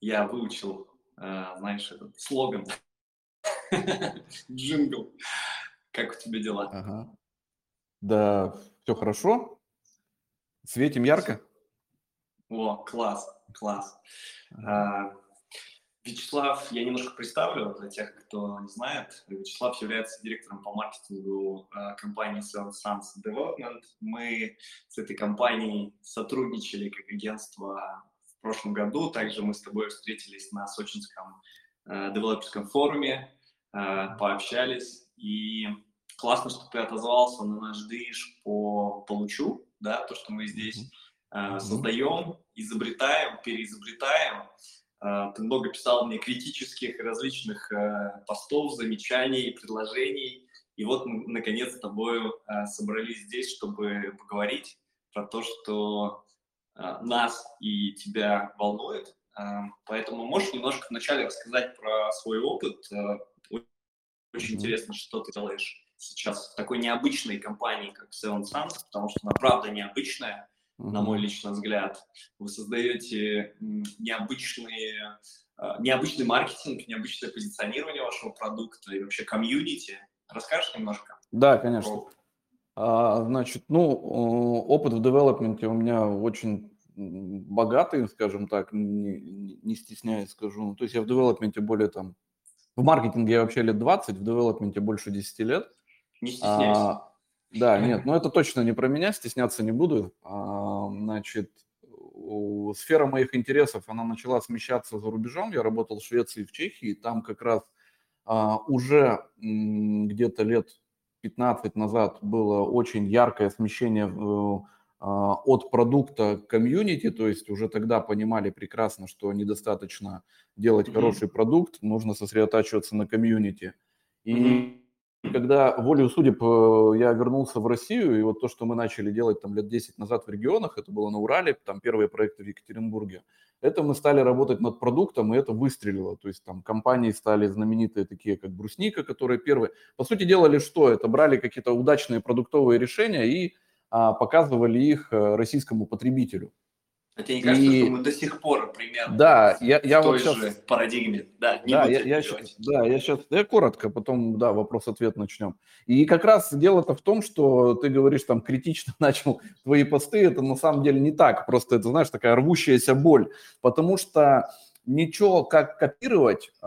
Я выучил, э, знаешь, этот слоган, джингл. Как у тебя дела? Ага. Да, все хорошо. Светим ярко. О, класс, класс. А, Вячеслав, я немножко представлю для тех, кто не знает. Вячеслав является директором по маркетингу а, компании Seven Sons Development. Мы с этой компанией сотрудничали как агентство в прошлом году. Также мы с тобой встретились на Сочинском а, девелоперском форуме, пообщались. И классно, что ты отозвался на наш движ по получу, да, то, что мы здесь создаем, изобретаем, переизобретаем. А, ты много писал мне критических различных э, постов, замечаний, предложений. И вот мы, наконец, с тобой э, собрались здесь, чтобы поговорить про то, что э, нас и тебя волнует. Поэтому можешь немножко вначале рассказать про свой опыт. Очень интересно, что ты делаешь сейчас в такой необычной компании, как Seven Suns, потому что она правда необычная на мой личный взгляд. Вы создаете необычные, а, необычный маркетинг, необычное позиционирование вашего продукта и вообще комьюнити. Расскажешь немножко? Да, конечно. А, значит, ну, опыт в девелопменте у меня очень богатый, скажем так, не, не стесняясь скажу. Ну, то есть я в девелопменте более там... В маркетинге я вообще лет 20, в девелопменте больше 10 лет. Не стесняйся. А, да, нет, но это точно не про меня, стесняться не буду. А, значит, сфера моих интересов, она начала смещаться за рубежом. Я работал в Швеции, в Чехии, там как раз а, уже где-то лет 15 назад было очень яркое смещение а, от продукта к комьюнити, то есть уже тогда понимали прекрасно, что недостаточно делать mm-hmm. хороший продукт, нужно сосредотачиваться на комьюнити. И mm-hmm когда волею судеб э, я вернулся в Россию, и вот то, что мы начали делать там лет 10 назад в регионах, это было на Урале, там первые проекты в Екатеринбурге, это мы стали работать над продуктом, и это выстрелило. То есть там компании стали знаменитые, такие как Брусника, которые первые. По сути, делали что? Это брали какие-то удачные продуктовые решения и а, показывали их э, российскому потребителю. А тебе не кажется, и... что мы до сих пор примерно да, я, я в той вот сейчас... же парадигме? Да, не да, я, я сейчас, да, я сейчас, я коротко, потом, да, вопрос-ответ начнем. И как раз дело-то в том, что ты говоришь, там, критично начал твои посты, это на самом деле не так, просто это, знаешь, такая рвущаяся боль, потому что ничего, как копировать э,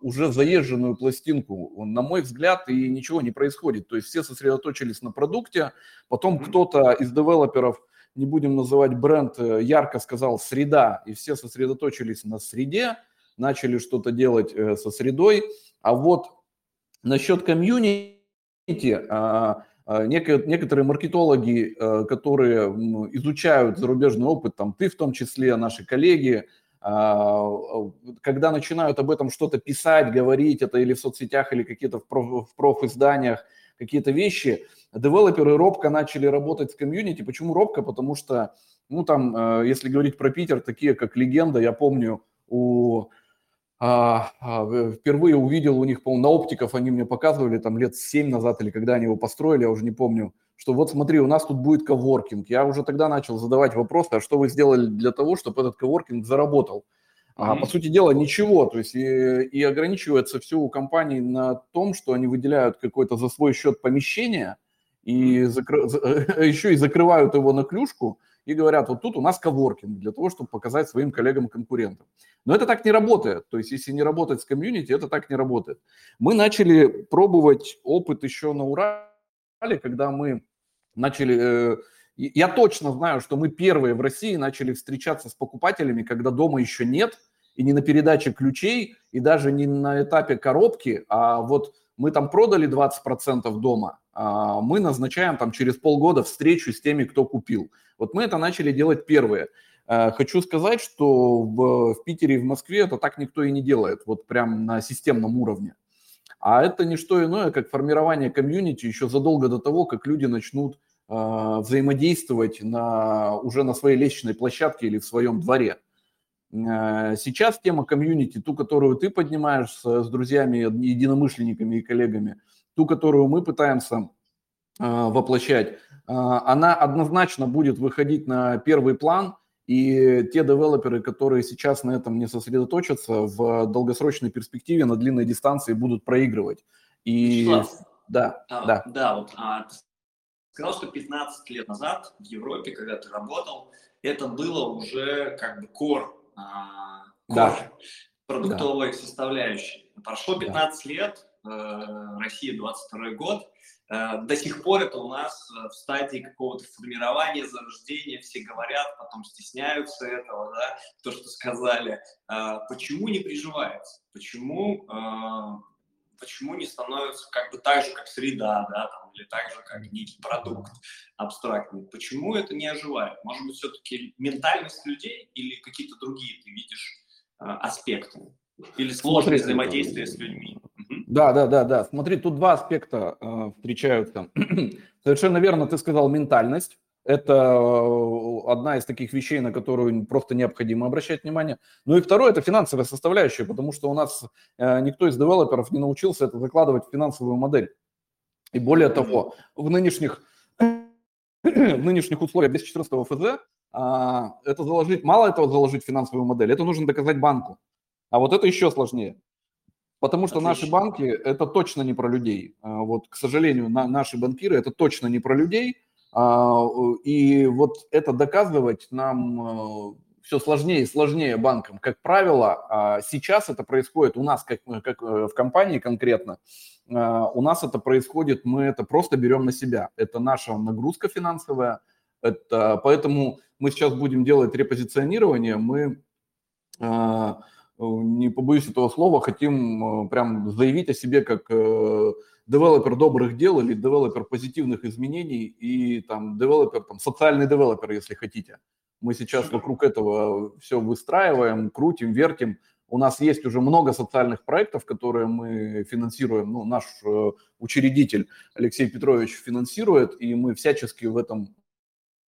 уже заезженную пластинку, на мой взгляд, и ничего не происходит. То есть все сосредоточились на продукте, потом mm-hmm. кто-то из девелоперов – не будем называть бренд, э, ярко сказал среда, и все сосредоточились на среде, начали что-то делать э, со средой. А вот насчет комьюнити, а, а, некоторые маркетологи, э, которые изучают зарубежный опыт, там ты в том числе, наши коллеги, а, когда начинают об этом что-то писать, говорить, это или в соцсетях, или какие-то в профизданиях, какие-то вещи, девелоперы робко начали работать с комьюнити. Почему робко? Потому что, ну там, э, если говорить про Питер, такие как легенда, я помню, у а, а, впервые увидел у них, по на оптиков они мне показывали там лет 7 назад или когда они его построили, я уже не помню, что вот смотри, у нас тут будет коворкинг. Я уже тогда начал задавать вопросы, а что вы сделали для того, чтобы этот коворкинг заработал? А mm-hmm. по сути дела ничего, то есть и, и ограничивается все у компаний на том, что они выделяют какой-то за свой счет помещение и закры... еще и закрывают его на клюшку и говорят, вот тут у нас коворкинг для того, чтобы показать своим коллегам-конкурентам. Но это так не работает, то есть если не работать с комьюнити, это так не работает. Мы начали пробовать опыт еще на Урале, когда мы начали э, я точно знаю, что мы первые в России начали встречаться с покупателями, когда дома еще нет, и не на передаче ключей, и даже не на этапе коробки, а вот мы там продали 20% дома, а мы назначаем там через полгода встречу с теми, кто купил. Вот мы это начали делать первые. А, хочу сказать, что в, в Питере и в Москве это так никто и не делает, вот прям на системном уровне. А это не что иное, как формирование комьюнити еще задолго до того, как люди начнут взаимодействовать на, уже на своей лестничной площадке или в своем дворе. А, сейчас тема комьюнити, ту, которую ты поднимаешь с, с друзьями, единомышленниками и коллегами, ту, которую мы пытаемся воплощать, она однозначно будет выходить на первый план, и те девелоперы, которые сейчас на этом не сосредоточатся, в долгосрочной перспективе на длинной дистанции будут проигрывать. И да, а, да. Да, вот а, сказал, что 15 лет назад в Европе, когда ты работал, это было уже как бы кор, а, да. продуктовой да. составляющей. Прошло 15 да. лет, э, Россия 22 год, э, до сих пор это у нас э, в стадии какого-то формирования, зарождения, все говорят, потом стесняются этого, да, то, что сказали. Э, почему не приживается? Почему э, почему не становится как бы так же, как среда, да, там, или так же, как некий продукт абстрактный. Почему это не оживает? Может быть, все-таки ментальность людей или какие-то другие ты видишь э, аспекты? Или сложность взаимодействия с людьми? Да, да, да, да. Смотри, тут два аспекта э, встречаются. Совершенно верно ты сказал ментальность. Это э, одна из таких вещей, на которую просто необходимо обращать внимание. Ну и второе – это финансовая составляющая, потому что у нас э, никто из девелоперов не научился это закладывать в финансовую модель. И более того, в нынешних, в нынешних условиях 214 ФЗ а, это заложить, мало этого заложить в финансовую модель, это нужно доказать банку. А вот это еще сложнее. Потому что Отлично. наши банки – это точно не про людей. А вот, к сожалению, на, наши банкиры – это точно не про людей – и вот это доказывать нам э, все сложнее и сложнее банкам. Как правило, а, сейчас это происходит у нас, как, как э, в компании конкретно, а, у нас это происходит, мы это просто берем на себя. Это наша нагрузка финансовая, это, поэтому мы сейчас будем делать репозиционирование, мы не побоюсь этого слова, хотим э, прям заявить о себе как девелопер добрых дел или девелопер позитивных изменений и там девелопер, там социальный девелопер, если хотите. Мы сейчас вокруг этого все выстраиваем, крутим, вертим. У нас есть уже много социальных проектов, которые мы финансируем. Ну, наш э, учредитель Алексей Петрович финансирует, и мы всячески в этом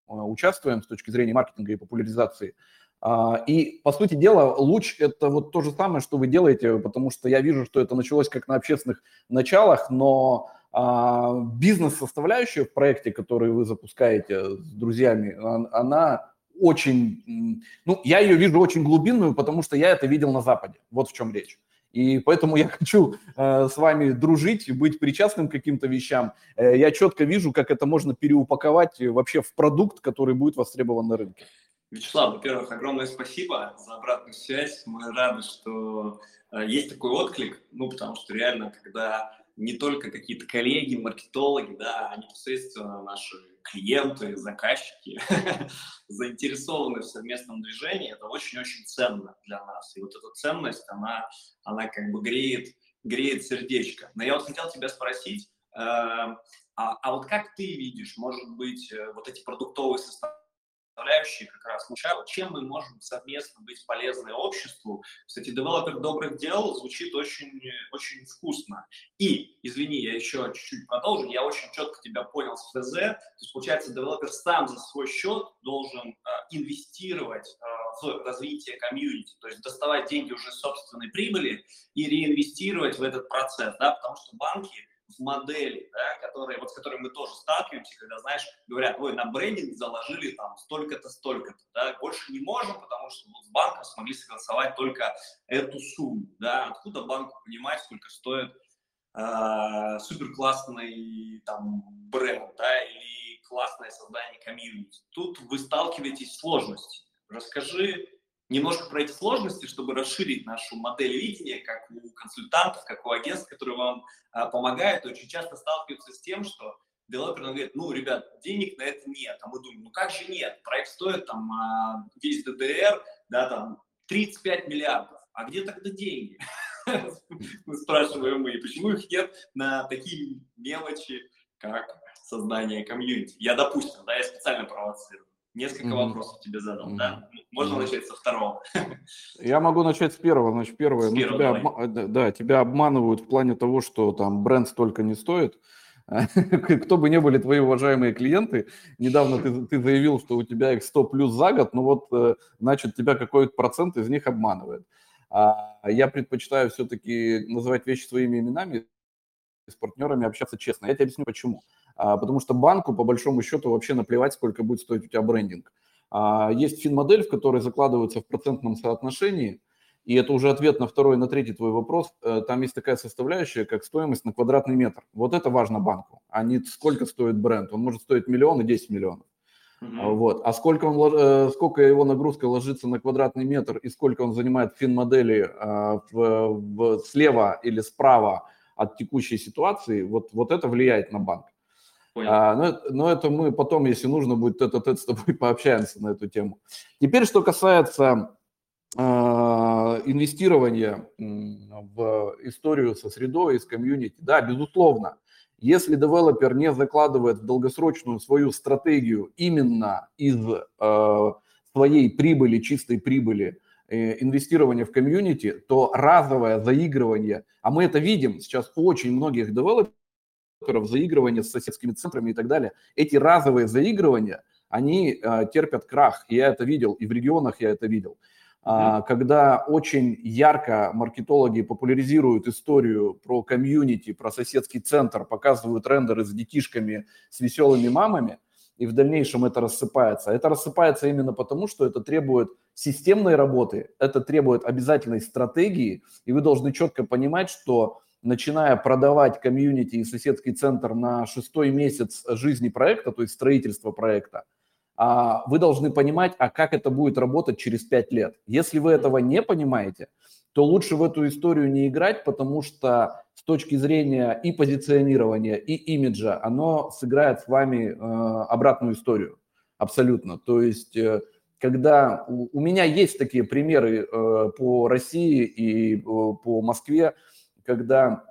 э, участвуем с точки зрения маркетинга и популяризации. А, и, по сути дела, луч – это вот то же самое, что вы делаете, потому что я вижу, что это началось как на общественных началах, но а, бизнес-составляющая в проекте, который вы запускаете с друзьями, она очень, ну, я ее вижу очень глубинную, потому что я это видел на Западе. Вот в чем речь. И поэтому я хочу э, с вами дружить, быть причастным к каким-то вещам. Э, я четко вижу, как это можно переупаковать вообще в продукт, который будет востребован на рынке. Вячеслав, во-первых, огромное спасибо за обратную связь. Мы рады, что э, есть такой отклик, ну, потому что реально, когда не только какие-то коллеги, маркетологи, да, а непосредственно наши клиенты, заказчики заинтересованы в совместном движении, это очень-очень ценно для нас. И вот эта ценность, она, она как бы греет, греет сердечко. Но я вот хотел тебя спросить, э, а, а вот как ты видишь, может быть, э, вот эти продуктовые составы, составляющие как раз начало, чем мы можем совместно быть полезны обществу. Кстати, девелопер добрых дел звучит очень, очень вкусно. И, извини, я еще чуть-чуть продолжу, я очень четко тебя понял с ФЗ, то есть, получается, девелопер сам за свой счет должен э, инвестировать э, в развитие комьюнити, то есть доставать деньги уже собственной прибыли и реинвестировать в этот процесс, да, потому что банки в модели, да, которые, вот с которой мы тоже сталкиваемся, когда, знаешь, говорят, ой, на брендинг заложили там столько-то, столько-то, да, больше не можем, потому что вот с банком смогли согласовать только эту сумму, да, откуда банку понимать, сколько стоит э, супер классный там бренд, да, или классное создание комьюнити. Тут вы сталкиваетесь с сложностями. Расскажи, немножко про эти сложности, чтобы расширить нашу модель видения, как у консультантов, как у агентств, которые вам а, помогают, очень часто сталкиваются с тем, что девелопер говорит, ну, ребят, денег на это нет. А мы думаем, ну как же нет? Проект стоит там а, весь ДДР, да, там 35 миллиардов. А где тогда деньги? Мы спрашиваем мы, почему их нет на такие мелочи, как создание комьюнити? Я, допустим, да, я специально провоцирую. Несколько mm-hmm. вопросов тебе задал, mm-hmm. да? Можно mm-hmm. начать со второго. Я могу начать с первого. Значит, первое, ну, тебя, обма- да, тебя обманывают в плане того, что там бренд столько не стоит. Кто бы ни были твои уважаемые клиенты, недавно ты, ты заявил, что у тебя их 100 плюс за год, ну вот, э, значит, тебя какой-то процент из них обманывает. А я предпочитаю все-таки называть вещи своими именами, с партнерами общаться честно. Я тебе объясню, почему. А, потому что банку, по большому счету, вообще наплевать, сколько будет стоить у тебя брендинг. А, есть фин-модель, в которой закладываются в процентном соотношении, и это уже ответ на второй и на третий твой вопрос. Э, там есть такая составляющая, как стоимость на квадратный метр. Вот это важно банку, а не сколько стоит бренд. Он может стоить миллион и 10 миллионов. Mm-hmm. Вот. А сколько, он, э, сколько его нагрузка ложится на квадратный метр и сколько он занимает фин-модели в, в, слева или справа от текущей ситуации, вот, вот это влияет на банк. А, но, но это мы потом, если нужно будет, этот это с тобой пообщаемся на эту тему. Теперь, что касается э, инвестирования в историю со средой, с комьюнити, да, безусловно, если девелопер не закладывает в долгосрочную свою стратегию именно из э, своей прибыли, чистой прибыли, э, инвестирования в комьюнити, то разовое заигрывание, а мы это видим сейчас у очень многих девелоперов, заигрывания с соседскими центрами и так далее, эти разовые заигрывания, они э, терпят крах. Я это видел, и в регионах я это видел. Mm-hmm. Когда очень ярко маркетологи популяризируют историю про комьюнити, про соседский центр, показывают рендеры с детишками, с веселыми мамами, и в дальнейшем это рассыпается. Это рассыпается именно потому, что это требует системной работы, это требует обязательной стратегии, и вы должны четко понимать, что начиная продавать комьюнити и соседский центр на шестой месяц жизни проекта, то есть строительства проекта, а, вы должны понимать, а как это будет работать через пять лет. Если вы этого не понимаете, то лучше в эту историю не играть, потому что с точки зрения и позиционирования, и имиджа, оно сыграет с вами э, обратную историю. Абсолютно. То есть, э, когда у, у меня есть такие примеры э, по России и э, по Москве, когда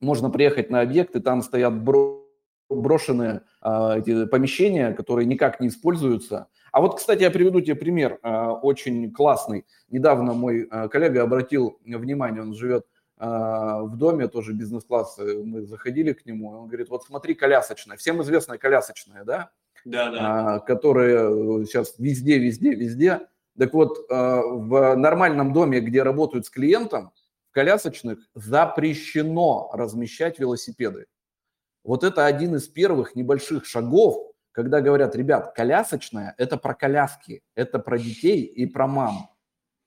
можно приехать на объект, и там стоят брошенные а, эти помещения, которые никак не используются. А вот, кстати, я приведу тебе пример а, очень классный. Недавно мой а, коллега обратил внимание, он живет в доме, тоже бизнес-класс, э, мы заходили к нему, он говорит, вот смотри, колясочная, всем известная колясочная, да? Да, да. А, которая э, сейчас везде, везде, везде. Так вот, в нормальном доме, где работают с клиентом, колясочных запрещено размещать велосипеды. Вот это один из первых небольших шагов, когда говорят, ребят, колясочная – это про коляски, это про детей и про мам.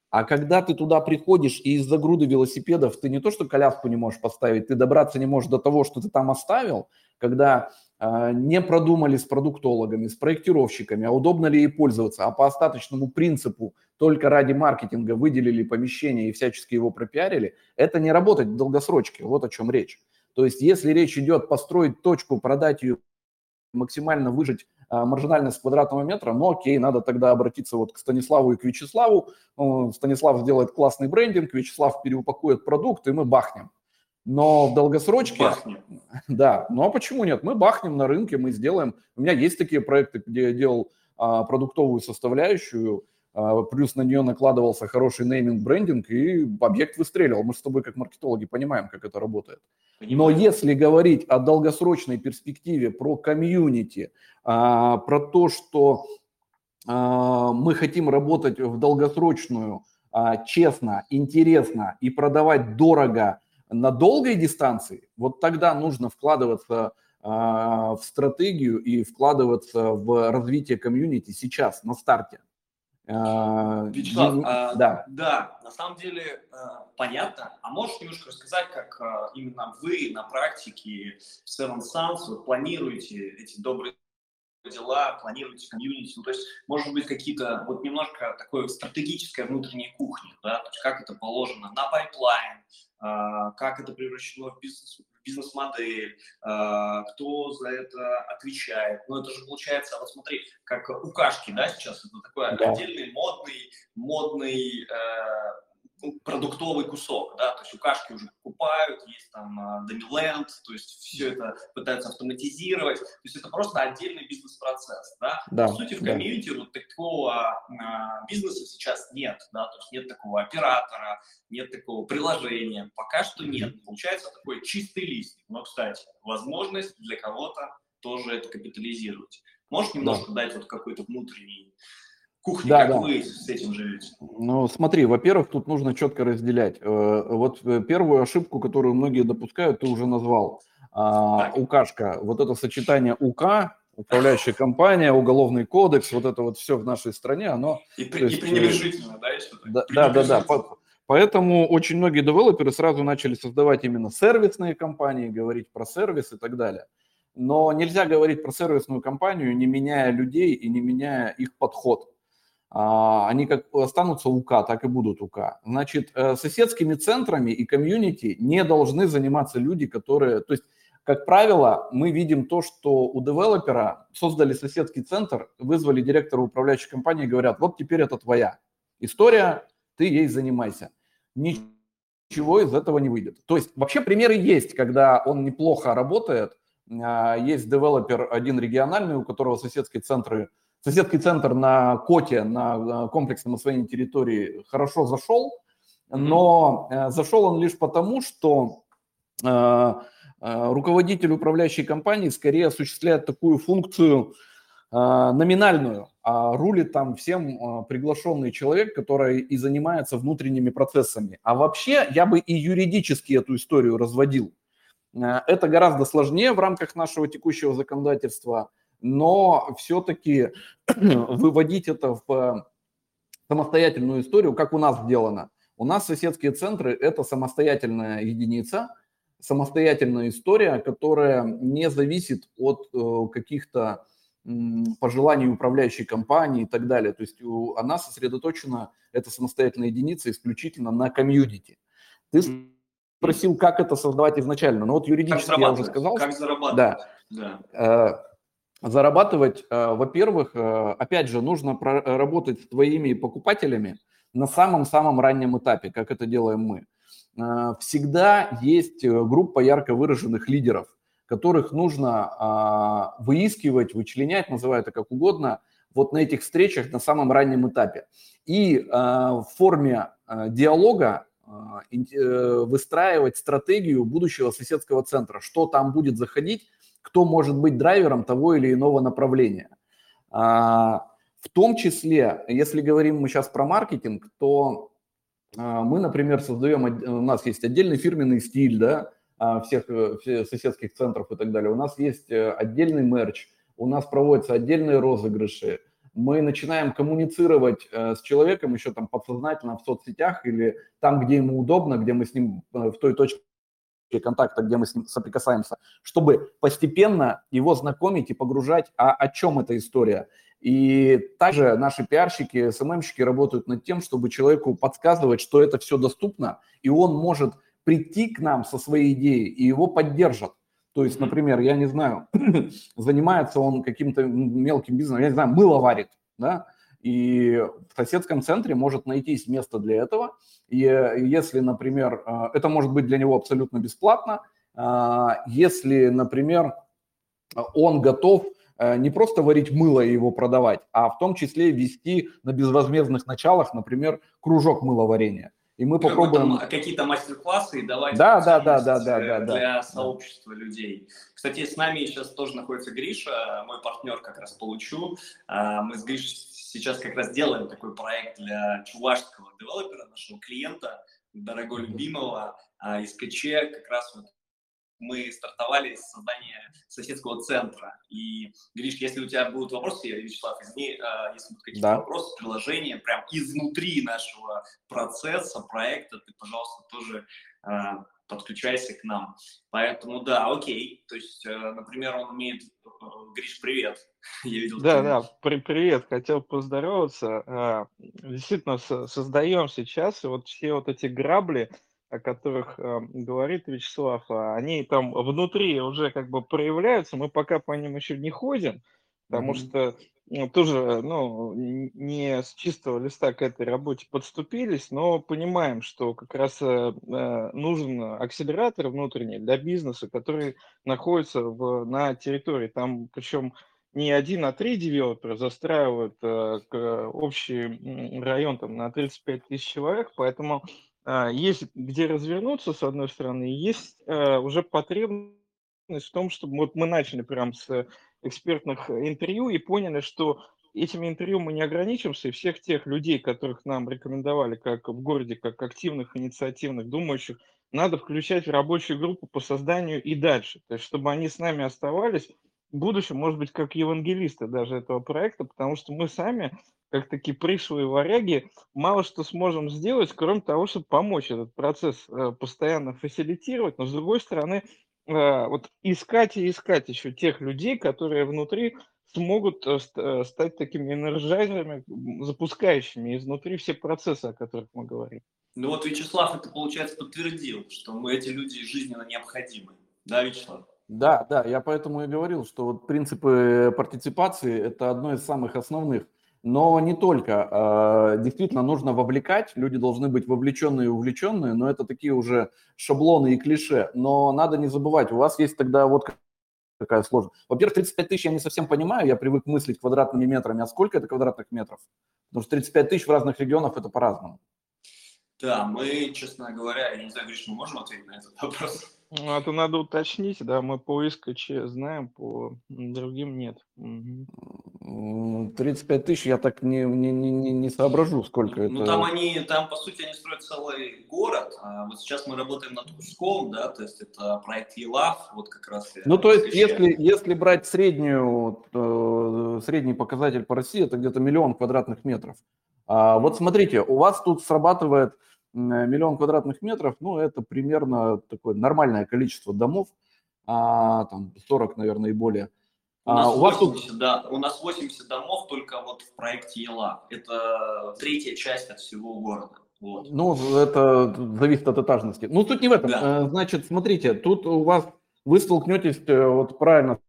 А когда ты туда приходишь и из-за груды велосипедов ты не то, что коляску не можешь поставить, ты добраться не можешь до того, что ты там оставил, когда не продумали с продуктологами, с проектировщиками, а удобно ли ей пользоваться, а по остаточному принципу только ради маркетинга выделили помещение и всячески его пропиарили, это не работает в долгосрочке. Вот о чем речь. То есть если речь идет построить точку, продать ее, максимально выжить а, маржинальность квадратного метра, ну окей, надо тогда обратиться вот к Станиславу и к Вячеславу. Ну, Станислав сделает классный брендинг, Вячеслав переупакует продукт, и мы бахнем. Но в долгосрочке... Бахнем. Да, ну а почему нет? Мы бахнем на рынке, мы сделаем... У меня есть такие проекты, где я делал а, продуктовую составляющую, а, плюс на нее накладывался хороший нейминг, брендинг, и объект выстреливал. Мы с тобой как маркетологи понимаем, как это работает. Понимаю. Но если говорить о долгосрочной перспективе, про комьюнити, а, про то, что а, мы хотим работать в долгосрочную, честно, интересно и продавать дорого на долгой дистанции, вот тогда нужно вкладываться в стратегию и вкладываться в развитие комьюнити сейчас, на старте. А, Вячеслав, а, да. да, на самом деле а, понятно. А можешь немножко рассказать, как а, именно вы на практике Seven Sons вы планируете эти добрые дела, планируете комьюнити, ну, то есть, может быть, какие-то, вот немножко такое стратегическая внутренняя кухня, да, то есть как это положено на pipeline, а, как это превращено в бизнес, бизнес-модель, а, кто за это отвечает. Ну, это же получается, вот смотри, как у Кашки, да, сейчас это такой да. отдельный модный, модный э, продуктовый кусок, да, то есть у Кашки уже покупают, есть там Доmiland, то есть все это пытаются автоматизировать, то есть это просто отдельный бизнес-процесс, да. да. По сути, в комьюнити да. вот такого а, бизнеса сейчас нет, да, то есть нет такого оператора, нет такого приложения, пока что нет. Получается такой чистый лист, но, кстати, возможность для кого-то тоже это капитализировать. Можешь немножко да. дать вот какой-то внутренний кухни, да, как да. вы с этим живете? Ну, смотри, во-первых, тут нужно четко разделять. Э, вот э, первую ошибку, которую многие допускают, ты уже назвал. а, УКшка, вот это сочетание УК, управляющая компания, уголовный кодекс, вот это вот все в нашей стране, оно... И, при, есть, и пренебрежительно, да? Да, да, да, да. Поэтому очень многие девелоперы сразу начали создавать именно сервисные компании, говорить про сервис и так далее. Но нельзя говорить про сервисную компанию, не меняя людей и не меняя их подход. А, они как останутся УК, так и будут УК. Значит, э, соседскими центрами и комьюнити не должны заниматься люди, которые... То есть, как правило, мы видим то, что у девелопера создали соседский центр, вызвали директора управляющей компании и говорят, вот теперь это твоя история, ты ей занимайся. Ничего из этого не выйдет. То есть вообще примеры есть, когда он неплохо работает. А, есть девелопер один региональный, у которого соседские центры соседский центр на Коте, на комплексном освоении территории хорошо зашел, но э, зашел он лишь потому, что э, э, руководитель управляющей компании скорее осуществляет такую функцию номинальную, а рулит там всем приглашенный человек, который и занимается внутренними процессами. А вообще я бы и юридически эту историю разводил. Это гораздо сложнее в рамках нашего текущего законодательства – но все-таки выводить это в самостоятельную историю, как у нас сделано. У нас соседские центры – это самостоятельная единица, самостоятельная история, которая не зависит от э, каких-то пожеланий управляющей компании и так далее. То есть у, она сосредоточена, эта самостоятельная единица, исключительно на комьюнити. Ты спросил, как это создавать изначально. Ну вот юридически я уже сказал. Как зарабатывать. Да. да. Э, зарабатывать, э, во-первых, э, опять же, нужно работать с твоими покупателями на самом-самом раннем этапе, как это делаем мы. Э, всегда есть группа ярко выраженных лидеров, которых нужно а, выискивать, вычленять, называй это как угодно, вот на этих встречах на самом раннем этапе. И в форме диалога выстраивать стратегию будущего соседского центра, что там будет заходить, кто может быть драйвером того или иного направления. А, в том числе, если говорим мы сейчас про маркетинг, то а, мы, например, создаем, у нас есть отдельный фирменный стиль, да, а, всех, всех соседских центров и так далее. У нас есть э, отдельный мерч, у нас проводятся отдельные розыгрыши. Мы начинаем коммуницировать э, с человеком еще там подсознательно в соцсетях или там, где ему удобно, где мы с ним э, в той точке контакта, где мы с ним соприкасаемся, чтобы постепенно его знакомить и погружать, а о чем эта история. И также наши пиарщики, СММщики работают над тем, чтобы человеку подсказывать, что это все доступно, и он может прийти к нам со своей идеей, и его поддержат. То есть, например, я не знаю, занимается он каким-то мелким бизнесом, я не знаю, мыло варит, да, и в соседском центре может найтись место для этого. И э, если, например, э, это может быть для него абсолютно бесплатно, э, если, например, он готов не просто варить мыло и его продавать, а в том числе вести на безвозмездных началах, например, кружок мыловарения. И мы попробуем... Какие-то мастер-классы и давать да, да, да, да, да, да, для да. сообщества людей. Кстати, с нами сейчас тоже находится Гриша, мой партнер как раз получу. Мы с Гришей сейчас как раз делаем такой проект для чувашского девелопера, нашего клиента, дорогого любимого, а, из КЧ как раз вот мы стартовали с создания соседского центра. И, Гриш, если у тебя будут вопросы, Вячеслав, извини, а, если будут какие-то да. вопросы, приложения, прям изнутри нашего процесса, проекта, ты, пожалуйста, тоже а, подключайся к нам. Поэтому да, окей. То есть, э, например, он умеет... Э, Гриш, привет. Я видел. Да, да, при, привет. Хотел поздороваться. А, действительно, создаем сейчас вот все вот эти грабли, о которых э, говорит Вячеслав, а они там внутри уже как бы проявляются, мы пока по ним еще не ходим, потому mm-hmm. что ну, тоже ну, не с чистого листа к этой работе подступились, но понимаем, что как раз э, э, нужен акселератор внутренний для бизнеса, который находится в, на территории. Там причем не один, а три девелопера застраивают э, общий район там, на 35 тысяч человек, поэтому э, есть где развернуться, с одной стороны, есть э, уже потребность в том, чтобы вот мы начали прям с экспертных интервью и поняли, что этими интервью мы не ограничимся, и всех тех людей, которых нам рекомендовали как в городе, как активных, инициативных, думающих, надо включать в рабочую группу по созданию и дальше. То есть, чтобы они с нами оставались в будущем, может быть, как евангелисты даже этого проекта, потому что мы сами, как такие пришлые варяги, мало что сможем сделать, кроме того, чтобы помочь этот процесс э, постоянно фасилитировать, но с другой стороны, э, вот искать и искать еще тех людей, которые внутри смогут э, э, стать такими энерджайзерами, запускающими изнутри все процессы, о которых мы говорим. Ну вот Вячеслав это, получается, подтвердил, что мы эти люди жизненно необходимы. Да, Вячеслав? Да, да, я поэтому и говорил, что вот принципы партиципации – это одно из самых основных. Но не только. А, действительно, нужно вовлекать, люди должны быть вовлеченные и увлеченные, но это такие уже шаблоны и клише. Но надо не забывать, у вас есть тогда вот какая сложность. Во-первых, 35 тысяч я не совсем понимаю, я привык мыслить квадратными метрами, а сколько это квадратных метров? Потому что 35 тысяч в разных регионах это по-разному. Да, мы, честно говоря, я не знаю, Гриш, мы можем ответить на этот вопрос? Ну, это надо уточнить, да, мы по ИСКЧ знаем, по другим нет. Угу. 35 тысяч я так не, не, не, не соображу, сколько ну, это. Ну, там они, там, по сути, они строят целый город, а вот сейчас мы работаем над Куском, да, то есть это проект ЕЛАВ, вот как раз. Ну, то есть, если, если брать среднюю, то, средний показатель по России, это где-то миллион квадратных метров. А, вот смотрите, у вас тут срабатывает миллион квадратных метров, ну, это примерно такое нормальное количество домов, а, там 40, наверное, и более. У нас, а, у 80, тут... да, у нас 80 домов только вот в проекте ЕЛА. Это третья часть от всего города. Вот. Ну, это зависит от этажности. Ну, тут не в этом. Да. Э, значит, смотрите, тут у вас вы столкнетесь, э, вот правильно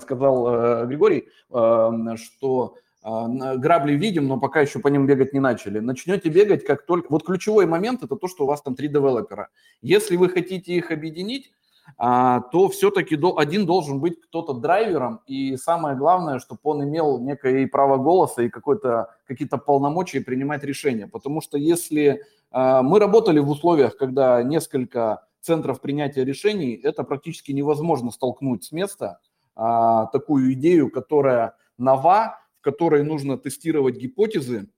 сказал э, Григорий, что а, грабли видим, но пока еще по ним бегать не начали. Начнете бегать, как только... Вот ключевой момент – это то, что у вас там три девелопера. Если вы хотите их объединить, а, то все-таки один должен быть кто-то драйвером, и самое главное, чтобы он имел некое право голоса и какие-то полномочия принимать решения. Потому что если а, мы работали в условиях, когда несколько центров принятия решений, это практически невозможно столкнуть с места такую идею, которая нова, которой нужно тестировать гипотезы,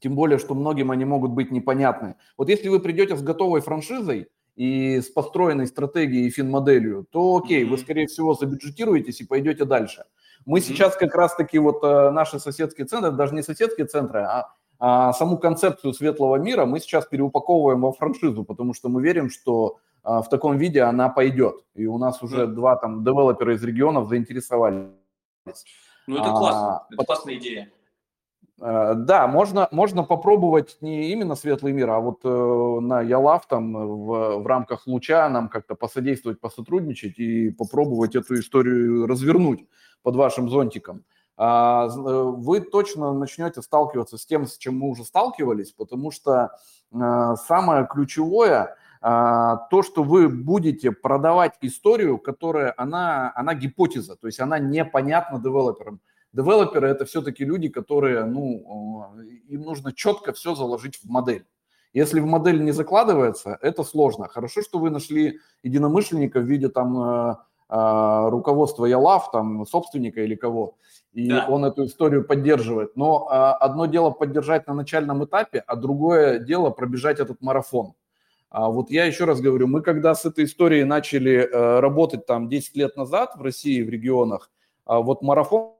тем более, что многим они могут быть непонятны. Вот если вы придете с готовой франшизой и с построенной стратегией и фин-моделью, то окей, вы, скорее всего, забюджетируетесь и пойдете дальше. Мы сейчас как раз-таки вот э, наши соседские центры, даже не соседские центры, а, а саму концепцию светлого мира мы сейчас переупаковываем во франшизу, потому что мы верим, что а, в таком виде она пойдет. И у нас уже два там девелопера из регионов заинтересовались. Ну, это классно, а, это классная идея. Э, да, можно, можно попробовать не именно светлый мир, а вот э, на Ялав там в, в рамках луча нам как-то посодействовать, посотрудничать и попробовать эту историю развернуть под вашим зонтиком. А, э, вы точно начнете сталкиваться с тем, с чем мы уже сталкивались, потому что э, самое ключевое а, то, что вы будете продавать историю, которая, она, она гипотеза, то есть она непонятна девелоперам. Девелоперы это все-таки люди, которые, ну, им нужно четко все заложить в модель. Если в модель не закладывается, это сложно. Хорошо, что вы нашли единомышленника в виде там э, э, руководства Ялав, там собственника или кого, и да. он эту историю поддерживает. Но э, одно дело поддержать на начальном этапе, а другое дело пробежать этот марафон. А вот я еще раз говорю, мы когда с этой историей начали э, работать там 10 лет назад в России, в регионах, а вот марафон,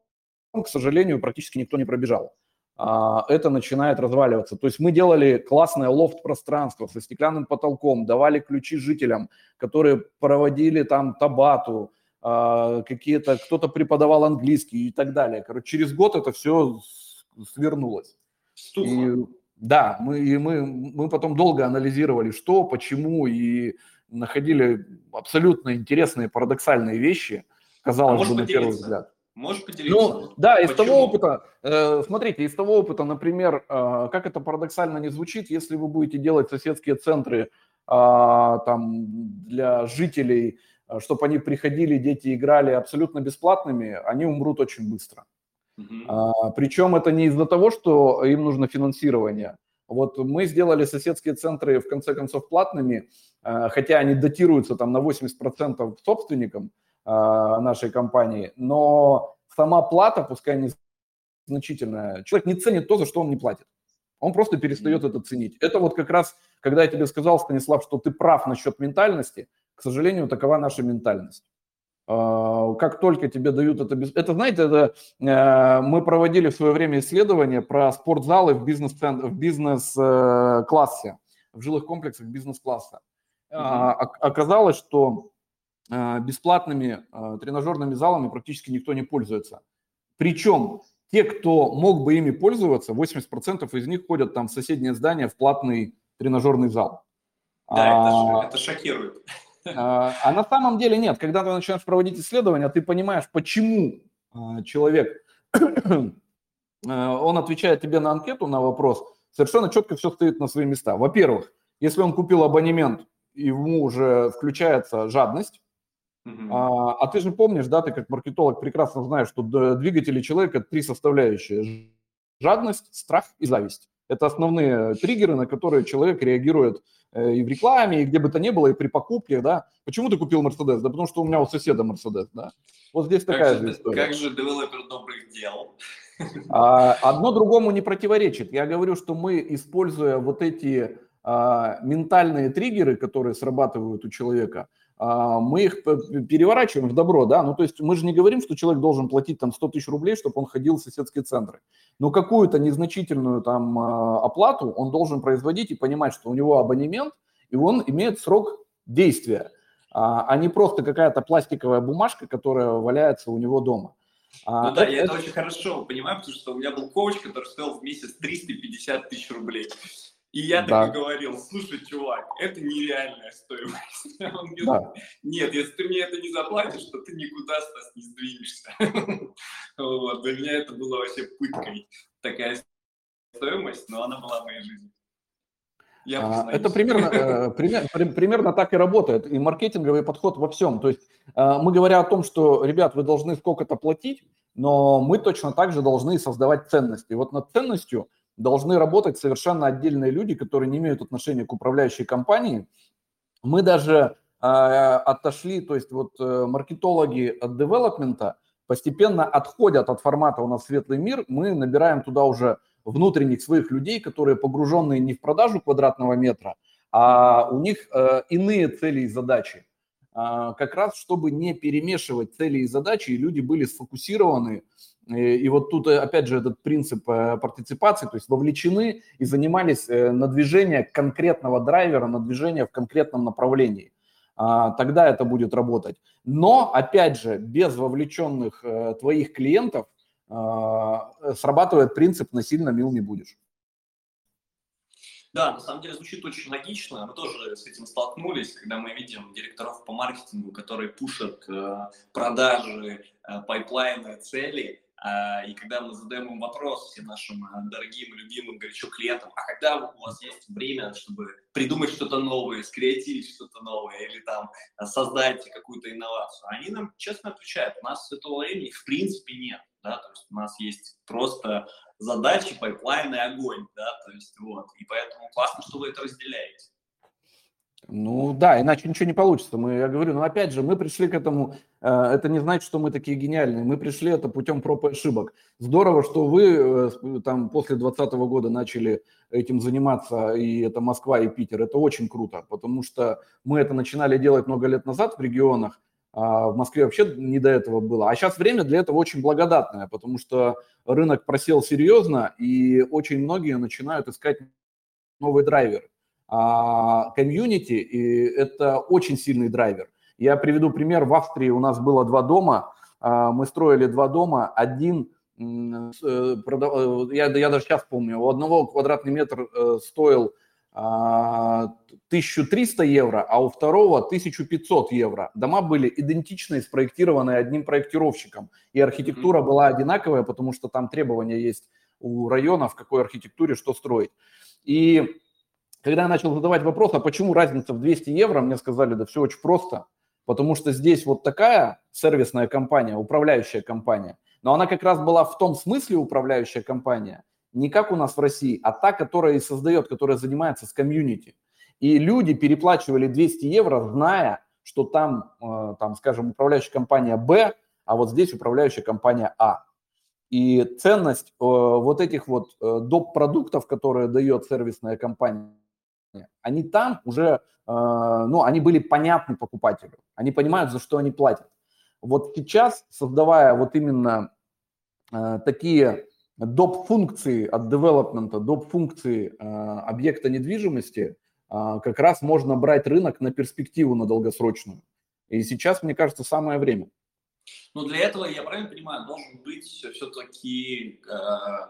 к сожалению, практически никто не пробежал. А, это начинает разваливаться. То есть мы делали классное лофт-пространство со стеклянным потолком, давали ключи жителям, которые проводили там табату, какие-то, кто-то преподавал английский и так далее. Короче, через год это все свернулось. И да, мы, мы, мы потом долго анализировали, что, почему, и находили абсолютно интересные, парадоксальные вещи, казалось а бы, на первый взгляд. Можешь поделиться? Ну, да, из Почему? того опыта, э, смотрите, из того опыта, например, э, как это парадоксально не звучит, если вы будете делать соседские центры э, там для жителей, э, чтобы они приходили, дети играли абсолютно бесплатными, они умрут очень быстро. А, причем это не из-за того, что им нужно финансирование. Вот мы сделали соседские центры, в конце концов, платными, а, хотя они датируются там на 80% собственникам а, нашей компании, но сама плата, пускай не значительная, человек не ценит то, за что он не платит. Он просто перестает это ценить. Это вот как раз когда я тебе сказал, Станислав, что ты прав насчет ментальности, к сожалению, такова наша ментальность. А, как только тебе дают это... Это, знаете, это, э, мы проводили в свое время исследование про спортзалы в бизнес-классе, в, бизнес в жилых комплексах бизнес-класса. Mm-hmm. Оказалось, что э, бесплатными э, тренажерными залами практически никто не пользуется. Причем те, кто мог бы ими пользоваться, 80% из них ходят там в соседнее здание в платный тренажерный зал. Да, а, это, это шокирует. А, а на самом деле нет. Когда ты начинаешь проводить исследования, ты понимаешь, почему а, человек, а, он отвечает тебе на анкету, на вопрос, совершенно четко все стоит на свои места. Во-первых, если он купил абонемент, ему уже включается жадность, Uh-huh. А, а ты же помнишь, да, ты как маркетолог прекрасно знаешь, что двигатели человека три составляющие. Жадность, страх и зависть. Это основные триггеры, на которые человек реагирует э, и в рекламе, и где бы то ни было, и при покупке, да. Почему ты купил Мерседес? Да потому что у меня у соседа Мерседес, да. Вот здесь как такая же, история. Как же девелопер добрых дел? А, одно другому не противоречит. Я говорю, что мы, используя вот эти а, ментальные триггеры, которые срабатывают у человека, мы их переворачиваем в добро, да, ну то есть мы же не говорим, что человек должен платить там 100 тысяч рублей, чтобы он ходил в соседские центры, но какую-то незначительную там а, оплату он должен производить и понимать, что у него абонемент, и он имеет срок действия, а не просто какая-то пластиковая бумажка, которая валяется у него дома. Ну да, я это очень хорошо понимаю, потому что у меня был коуч, который стоил в месяц 350 тысяч рублей. И я да. так и говорил, слушай, чувак, это нереальная стоимость. Он говорит, да. нет, если ты мне это не заплатишь, то ты никуда, Стас, не сдвинешься. вот. Для меня это было вообще пыткой, такая стоимость, но она была в моей жизни. Я а, это примерно, э, пример, примерно так и работает. И маркетинговый подход во всем. То есть э, мы говоря о том, что, ребят, вы должны сколько-то платить, но мы точно так же должны создавать ценность. И вот над ценностью – должны работать совершенно отдельные люди, которые не имеют отношения к управляющей компании. Мы даже э, отошли, то есть вот э, маркетологи от девелопмента постепенно отходят от формата «у нас светлый мир», мы набираем туда уже внутренних своих людей, которые погруженные не в продажу квадратного метра, а у них э, иные цели и задачи. Э, как раз чтобы не перемешивать цели и задачи, и люди были сфокусированы и вот тут, э, опять же, этот принцип э, партиципации, то есть вовлечены и занимались э, на движение конкретного драйвера, на движение в конкретном направлении. А, тогда это будет работать. Но, опять же, без вовлеченных твоих клиентов а, срабатывает принцип «насильно мил не будешь». Да, на самом деле звучит очень логично. Мы тоже с этим столкнулись, когда мы видим директоров по маркетингу, которые push ат продажи, pipeline ы, цели, и когда мы задаем им вопрос всем нашим а, дорогим, любимым, горячо клиентам, а когда у вас есть время, чтобы придумать что-то новое, скреативить что-то новое или там а, создать какую-то инновацию, они нам честно отвечают, у нас этого времени в принципе нет, да, то есть у нас есть просто задачи, pipeline и огонь, да, то есть вот, и поэтому классно, что вы это разделяете. Ну да, иначе ничего не получится. Мы, я говорю, ну опять же, мы пришли к этому, э, это не значит, что мы такие гениальные, мы пришли это путем проб и ошибок. Здорово, что вы э, там после 2020 года начали этим заниматься, и это Москва и Питер, это очень круто, потому что мы это начинали делать много лет назад в регионах, а в Москве вообще не до этого было. А сейчас время для этого очень благодатное, потому что рынок просел серьезно, и очень многие начинают искать новый драйвер. А, комьюнити, и это очень сильный драйвер. Я приведу пример. В Австрии у нас было два дома. А, мы строили два дома. Один, э, э, я, я даже сейчас помню, у одного квадратный метр э, стоил 1300 а, евро, а у второго 1500 евро. Дома были идентичные, спроектированы одним проектировщиком. И архитектура была одинаковая, потому что там требования есть у района, в какой архитектуре что строить. И когда я начал задавать вопрос, а почему разница в 200 евро, мне сказали, да все очень просто, потому что здесь вот такая сервисная компания, управляющая компания, но она как раз была в том смысле управляющая компания, не как у нас в России, а та, которая и создает, которая занимается с комьюнити. И люди переплачивали 200 евро, зная, что там, э, там, скажем, управляющая компания Б, а вот здесь управляющая компания А. И ценность э, вот этих вот э, доп. продуктов, которые дает сервисная компания, Они там уже, ну, они были понятны покупателю. Они понимают, за что они платят. Вот сейчас, создавая вот именно такие доп-функции от девелопмента, доп-функции объекта недвижимости, как раз можно брать рынок на перспективу, на долгосрочную. И сейчас, мне кажется, самое время. Но для этого, я правильно понимаю, должен быть все-таки э,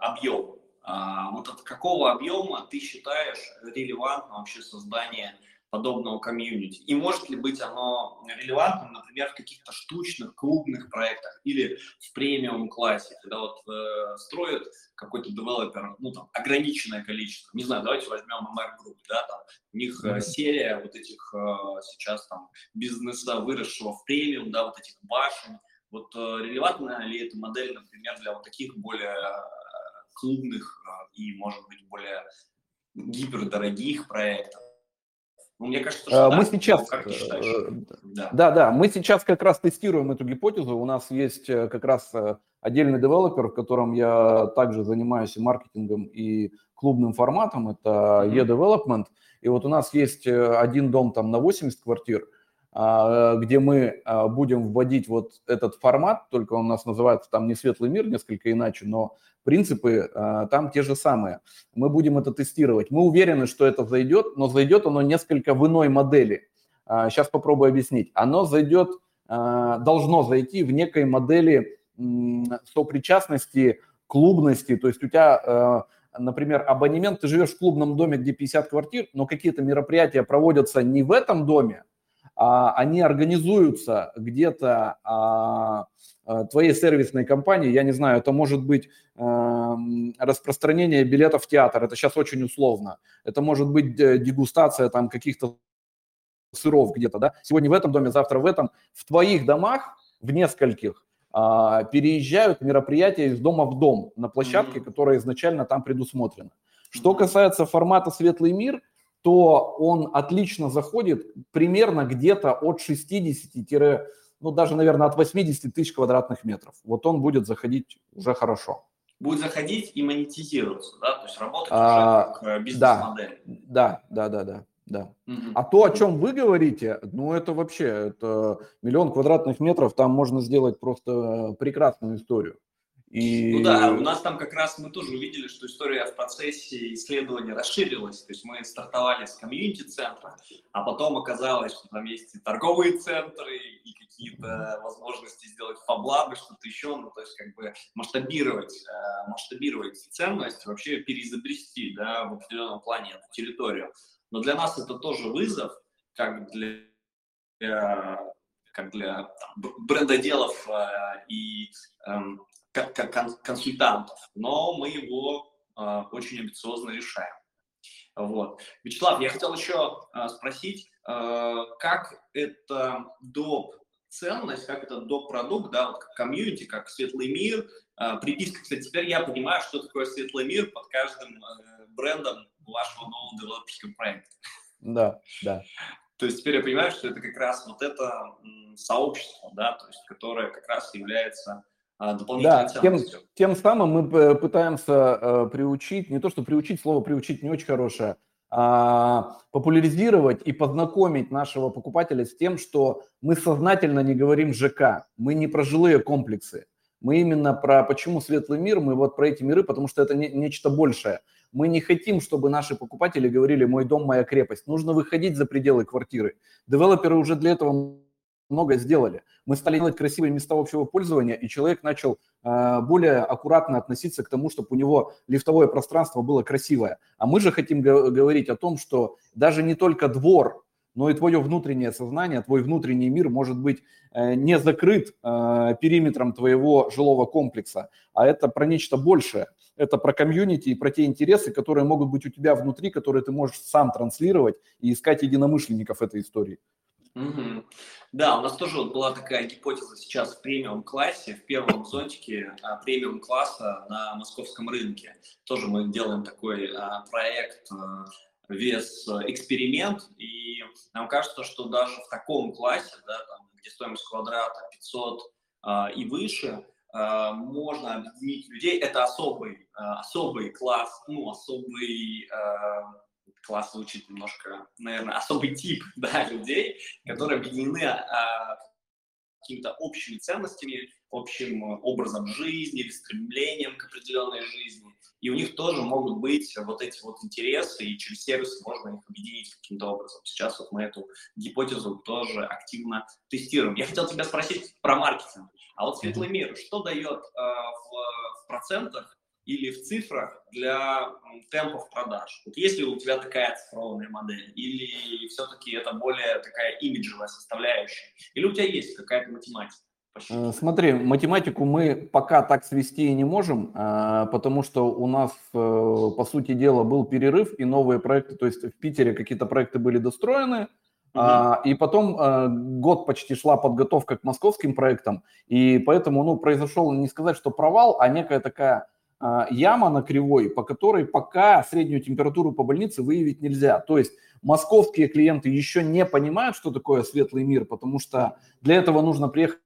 объем. А, вот от какого объема ты считаешь релевантно вообще создание подобного комьюнити? И может ли быть оно релевантным, например, в каких-то штучных, клубных проектах или в премиум-классе, когда вот э, строят какой-то девелопер, ну там, ограниченное количество, не знаю, давайте возьмем MR Group, да, там, у них э, серия вот этих э, сейчас там бизнеса, выросшего в премиум, да, вот этих башен, вот э, релевантна ли эта модель, например, для вот таких более клубных э, и, может быть, более гипердорогих проектов? Ну, мне кажется, что мы да, сейчас, как ты считаешь? Да. да, да, мы сейчас как раз тестируем эту гипотезу. У нас есть как раз отдельный девелопер, в котором я также занимаюсь и маркетингом, и клубным форматом. Это e-development. И вот у нас есть один дом там на 80 квартир – а, где мы а, будем вводить вот этот формат, только он у нас называется там не светлый мир, несколько иначе, но принципы а, там те же самые. Мы будем это тестировать. Мы уверены, что это зайдет, но зайдет оно несколько в иной модели. Сейчас попробую объяснить. Оно зайдет, должно зайти в некой модели сопричастности, клубности, то есть у тебя например, абонемент, ты живешь в клубном доме, где 50 квартир, но какие-то мероприятия проводятся не в этом доме, а, они организуются где-то а, а, твоей сервисной компании, я не знаю, это может быть распространение билетов в театр, это сейчас очень условно, это может быть дегустация там каких-то сыров где-то, да, сегодня в этом доме, завтра в этом, в твоих домах, в нескольких, переезжают мероприятия из дома в дом на площадке, mm-hmm. которая изначально там предусмотрена. Что касается формата «Светлый мир», то он отлично заходит примерно где-то от 60 ну даже, наверное, от 80 тысяч квадратных метров. Вот он будет заходить уже хорошо. Будет заходить и монетизироваться, да? То есть работать а, уже как э, бизнес-модель. Да, да, да, да. да. Угу. А то, о чем вы говорите, ну это вообще, это миллион квадратных метров, там можно сделать просто прекрасную историю. И... Ну да, у нас там как раз мы тоже увидели, что история в процессе исследования расширилась. То есть мы стартовали с комьюнити-центра, а потом оказалось, что там есть и торговые центры, и какие-то возможности сделать фаблабы, что-то еще. Ну, то есть как бы масштабировать, э, масштабировать ценность, вообще переизобрести да, в определенном плане эту территорию. Но для нас это тоже вызов, как для как для там, брендоделов э, и эм, консультантов, но мы его э, очень амбициозно решаем. Вот. Вячеслав, я хотел еще э, спросить, э, как это доп ценность, как это доп продукт, да, вот как комьюнити, как светлый мир, приписка, кстати, теперь я понимаю, что такое светлый мир под каждым э, брендом вашего нового девелоперского проекта. Да, да. То есть теперь я понимаю, что это как раз вот это сообщество, да, то есть которое как раз является а, да, тем, тем самым мы пытаемся э, приучить, не то что приучить, слово приучить не очень хорошее, а популяризировать и познакомить нашего покупателя с тем, что мы сознательно не говорим ЖК, мы не про жилые комплексы, мы именно про почему светлый мир, мы вот про эти миры, потому что это не, нечто большее. Мы не хотим, чтобы наши покупатели говорили «мой дом, моя крепость». Нужно выходить за пределы квартиры. Девелоперы уже для этого много сделали. Мы стали делать красивые места общего пользования, и человек начал э, более аккуратно относиться к тому, чтобы у него лифтовое пространство было красивое. А мы же хотим говорить о том, что даже не только двор, но и твое внутреннее сознание, твой внутренний мир может быть э, не закрыт э, периметром твоего жилого комплекса, а это про нечто большее. Это про комьюнити и про те интересы, которые могут быть у тебя внутри, которые ты можешь сам транслировать и искать единомышленников этой истории. Угу. Да, у нас тоже вот была такая гипотеза сейчас в премиум-классе, в первом зонтике а, премиум-класса на московском рынке. Тоже мы делаем такой а, проект а, вес эксперимент, и нам кажется, что даже в таком классе, да, там, где стоимость квадрата 500 а, и выше, можно объединить людей. Это особый, особый класс, ну, особый класс звучит немножко, наверное, особый тип да, людей, которые объединены а, какими-то общими ценностями, общим образом жизни или стремлением к определенной жизни. И у них тоже могут быть вот эти вот интересы, и через сервисы можно их объединить каким-то образом. Сейчас вот мы эту гипотезу тоже активно тестируем. Я хотел тебя спросить про маркетинг. А вот светлый мир, что дает э, в, в процентах или в цифрах для темпов продаж? Вот есть ли у тебя такая цифровая модель, или все-таки это более такая имиджевая составляющая, или у тебя есть какая-то математика? Э, смотри, математику мы пока так свести не можем, э, потому что у нас, э, по сути дела, был перерыв и новые проекты, то есть в Питере какие-то проекты были достроены, Uh-huh. И потом год почти шла подготовка к московским проектам, и поэтому, ну, произошел не сказать, что провал, а некая такая яма на кривой, по которой пока среднюю температуру по больнице выявить нельзя. То есть московские клиенты еще не понимают, что такое светлый мир, потому что для этого нужно приехать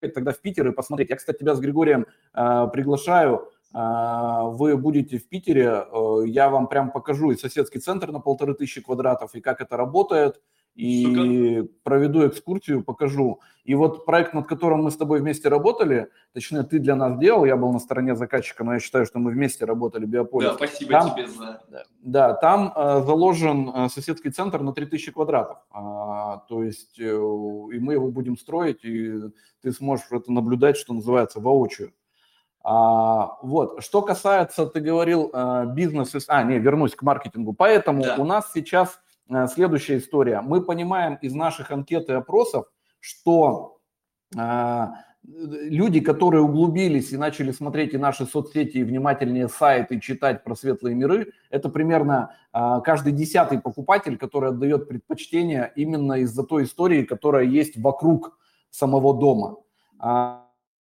тогда в Питер и посмотреть. Я, кстати, тебя с Григорием э, приглашаю. Э, вы будете в Питере, э, я вам прям покажу и соседский центр на полторы тысячи квадратов, и как это работает, и Сука. проведу экскурсию, покажу. И вот проект, над которым мы с тобой вместе работали, точнее, ты для нас делал, я был на стороне заказчика, но я считаю, что мы вместе работали, Биополис. Да, спасибо там, тебе за... Да, там э, заложен э, соседский центр на 3000 квадратов. А, то есть, э, и мы его будем строить, и ты сможешь это наблюдать, что называется, воочию. А, вот, что касается, ты говорил, э, бизнеса, а, не, вернусь к маркетингу. Поэтому да. у нас сейчас следующая история. Мы понимаем из наших анкет и опросов, что э, люди, которые углубились и начали смотреть и наши соцсети, и внимательнее сайты, читать про светлые миры, это примерно э, каждый десятый покупатель, который отдает предпочтение именно из-за той истории, которая есть вокруг самого дома.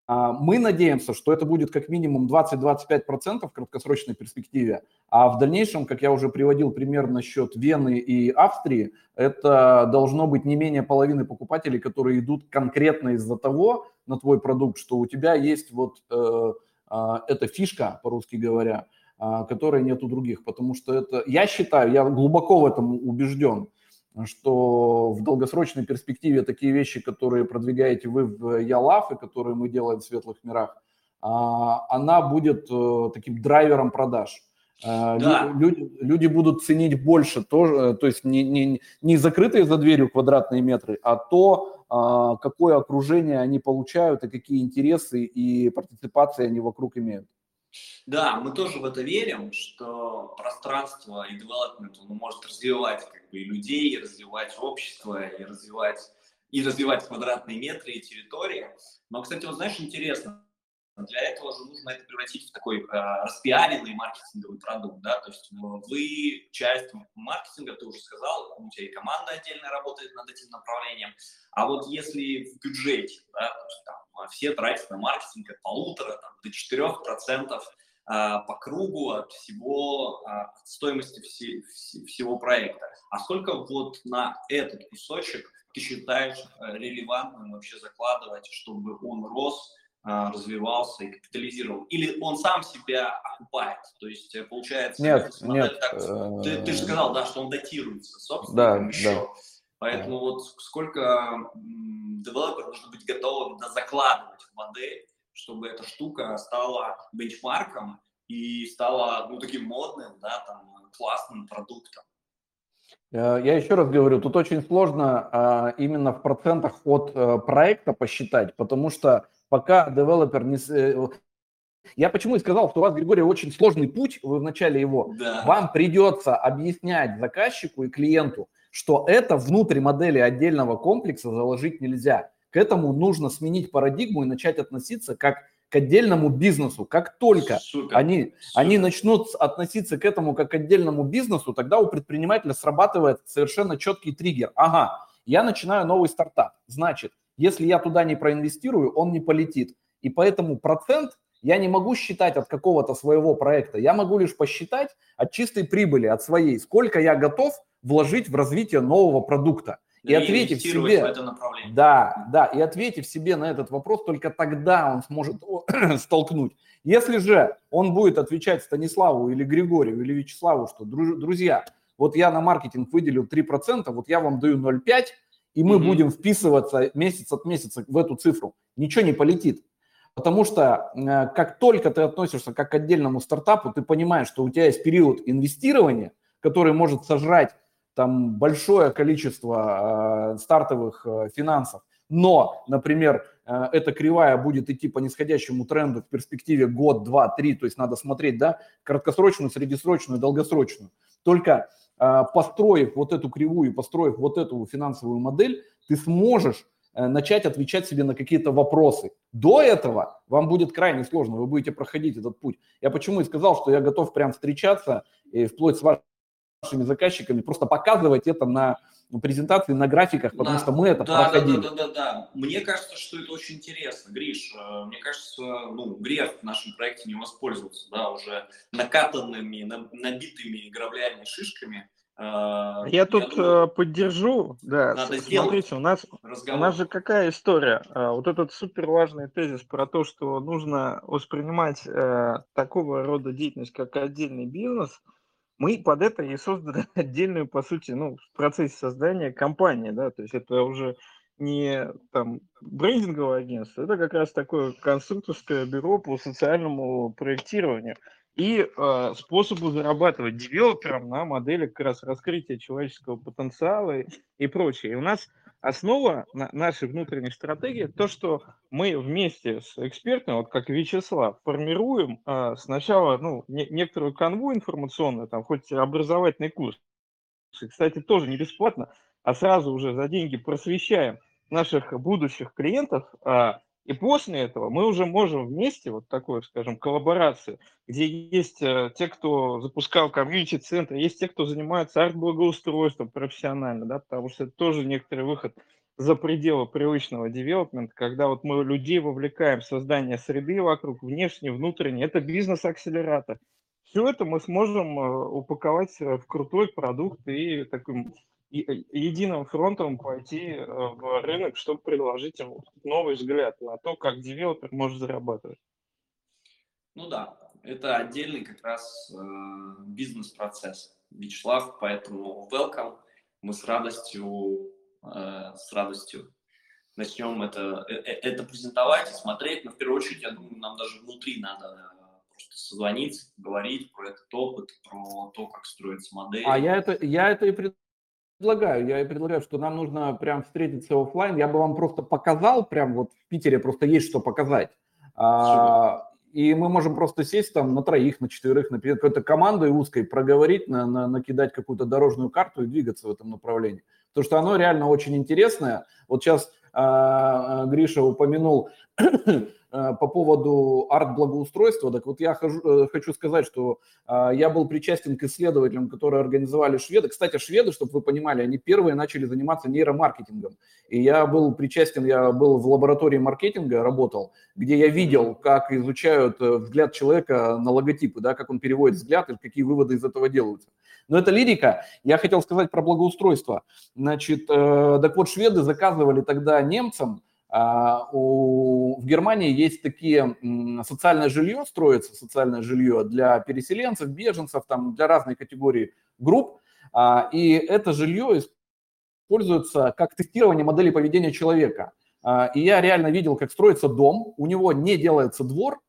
А, мы надеемся, что это будет как минимум 20-25% в краткосрочной перспективе, а в дальнейшем, как я уже приводил пример насчет Вены и Австрии, это должно быть не менее половины покупателей, которые идут конкретно из-за того на твой продукт, что у тебя есть вот э, э, эта фишка, по-русски говоря, э, которой нет у других, потому что это, я считаю, я глубоко в этом убежден, что в долгосрочной перспективе такие вещи, которые продвигаете вы в Ялав и которые мы делаем в светлых мирах, а, она будет э, таким драйвером продаж. Э, да. Люди, люди будут ценить больше тоже, э, то есть не, не, не закрытые за дверью квадратные метры, а то, а, какое окружение они получают и какие интересы и партиципации они вокруг имеют. Да, мы тоже в это верим, что пространство и development он может развивать как бы и людей, и развивать общество, и развивать, и развивать квадратные метры и территории. Но, кстати, вот знаешь, интересно, для этого же нужно это превратить в такой э, распиаренный маркетинговый продукт, да, то есть ну, вы часть маркетинга, ты уже сказал, у тебя и команда отдельно работает над этим направлением, а вот если в бюджете, да, там все тратят на маркетинг от полутора там, до четырех процентов а, по кругу от всего, а, от стоимости все, всего проекта. А сколько вот на этот кусочек ты считаешь э, релевантным вообще закладывать, чтобы он рос, а, развивался и капитализировал? Или он сам себя окупает? То есть, э, получается, нет, нет, так, ты, ты же сказал, да, что он датируется, собственно, да, еще. Да. Поэтому да. вот сколько девелопер должен быть готов закладывать в модель, чтобы эта штука стала бенчмарком и стала ну, таким модным, да, там, классным продуктом. Э, я еще раз говорю, тут очень сложно а, именно в процентах от а, проекта посчитать, потому что пока девелопер не... Э, я почему и сказал, что у вас, Григорий, очень сложный путь, вы в начале его. Да. Вам придется объяснять заказчику и клиенту, что это внутрь модели отдельного комплекса заложить нельзя. К этому нужно сменить парадигму и начать относиться как к отдельному бизнесу. Как только Супер. они, Супер. они начнут относиться к этому как к отдельному бизнесу, тогда у предпринимателя срабатывает совершенно четкий триггер. Ага, я начинаю новый стартап. Значит, если я туда не проинвестирую, он не полетит. И поэтому процент я не могу считать от какого-то своего проекта. Я могу лишь посчитать от чистой прибыли, от своей, сколько я готов вложить в развитие нового продукта. И, и ответив себе, да, да, и ответив себе на этот вопрос, только тогда он сможет столкнуть. Если же он будет отвечать Станиславу или Григорию или Вячеславу, что, друзья, вот я на маркетинг выделил 3%, вот я вам даю 0,5%, и мы mm-hmm. будем вписываться месяц от месяца в эту цифру. Ничего не полетит. Потому что э, как только ты относишься как к отдельному стартапу, ты понимаешь, что у тебя есть период инвестирования, который может сожрать там большое количество э, стартовых э, финансов, но, например, э, эта кривая будет идти по нисходящему тренду в перспективе год, два, три, то есть надо смотреть, да, краткосрочную, среднесрочную, долгосрочную. Только э, построив вот эту кривую, построив вот эту финансовую модель, ты сможешь э, начать отвечать себе на какие-то вопросы. До этого вам будет крайне сложно, вы будете проходить этот путь. Я почему и сказал, что я готов прям встречаться и вплоть с вашими заказчиками, просто показывать это на презентации, на графиках, потому да, что мы это да, проходили. Да, да, да, да, да. Мне кажется, что это очень интересно. Гриш, э, мне кажется, ну, грех в нашем проекте не воспользоваться, да, уже накатанными, набитыми граблями, шишками. Э, я, я тут думаю, э, поддержу, да. Надо Смотрите, у нас, у нас же какая история? Вот этот супер важный тезис про то, что нужно воспринимать такого рода деятельность как отдельный бизнес – мы под это и создали отдельную, по сути, ну, в процессе создания компании, да, то есть это уже не там брендинговое агентство, это как раз такое конструкторское бюро по социальному проектированию и э, способу зарабатывать девелоперам на модели как раз раскрытия человеческого потенциала и, и прочее. И у нас основа нашей внутренней стратегии то, что мы вместе с экспертами, вот как Вячеслав, формируем а, сначала ну, не, некоторую канву информационную, там хоть образовательный курс, кстати, тоже не бесплатно, а сразу уже за деньги просвещаем наших будущих клиентов, а, и после этого мы уже можем вместе, вот такую, скажем, коллаборацию, где есть э, те, кто запускал комьюнити-центр, есть те, кто занимается арт-благоустройством профессионально, да, потому что это тоже некоторый выход за пределы привычного девелопмента, когда вот мы людей вовлекаем в создание среды вокруг, внешней, внутренней, это бизнес-акселератор. Все это мы сможем э, упаковать в крутой продукт и таким единым фронтом пойти э, в рынок, чтобы предложить им новый взгляд на то, как девелопер может зарабатывать. Ну да, это отдельный как раз э, бизнес-процесс. Вячеслав, поэтому welcome. Мы с радостью, э, с радостью начнем это, э, э, это презентовать и смотреть. Но в первую очередь, я думаю, нам даже внутри надо просто созвониться, говорить про этот опыт, про то, как строится модель. А я это, я это и предлагаю. Я и предлагаю, что нам нужно прям встретиться офлайн. Я бы вам просто показал, прям вот в Питере просто есть что показать. А, и мы можем просто сесть там на троих, на четверых, на какой-то командой узкой, проговорить, на, на, накидать какую-то дорожную карту и двигаться в этом направлении. Потому что оно реально очень интересное. Вот сейчас Гриша упомянул Э, по поводу арт-благоустройства, так вот я хожу, э, хочу сказать, что э, я был причастен к исследователям, которые организовали шведы. Кстати, шведы, чтобы вы понимали, они первые начали заниматься нейромаркетингом. И я был причастен, я был в лаборатории маркетинга, работал, где я видел, как изучают взгляд человека на логотипы, да, как он переводит взгляд и какие выводы из этого делаются. Но это лирика. Я хотел сказать про благоустройство. Значит, так вот, шведы заказывали тогда немцам а, у, в Германии есть такие социальное жилье, строится социальное жилье для переселенцев, беженцев, там, для разной категории групп. А, и это жилье используется как тестирование модели поведения человека. А, и я реально видел, как строится дом, у него не делается двор,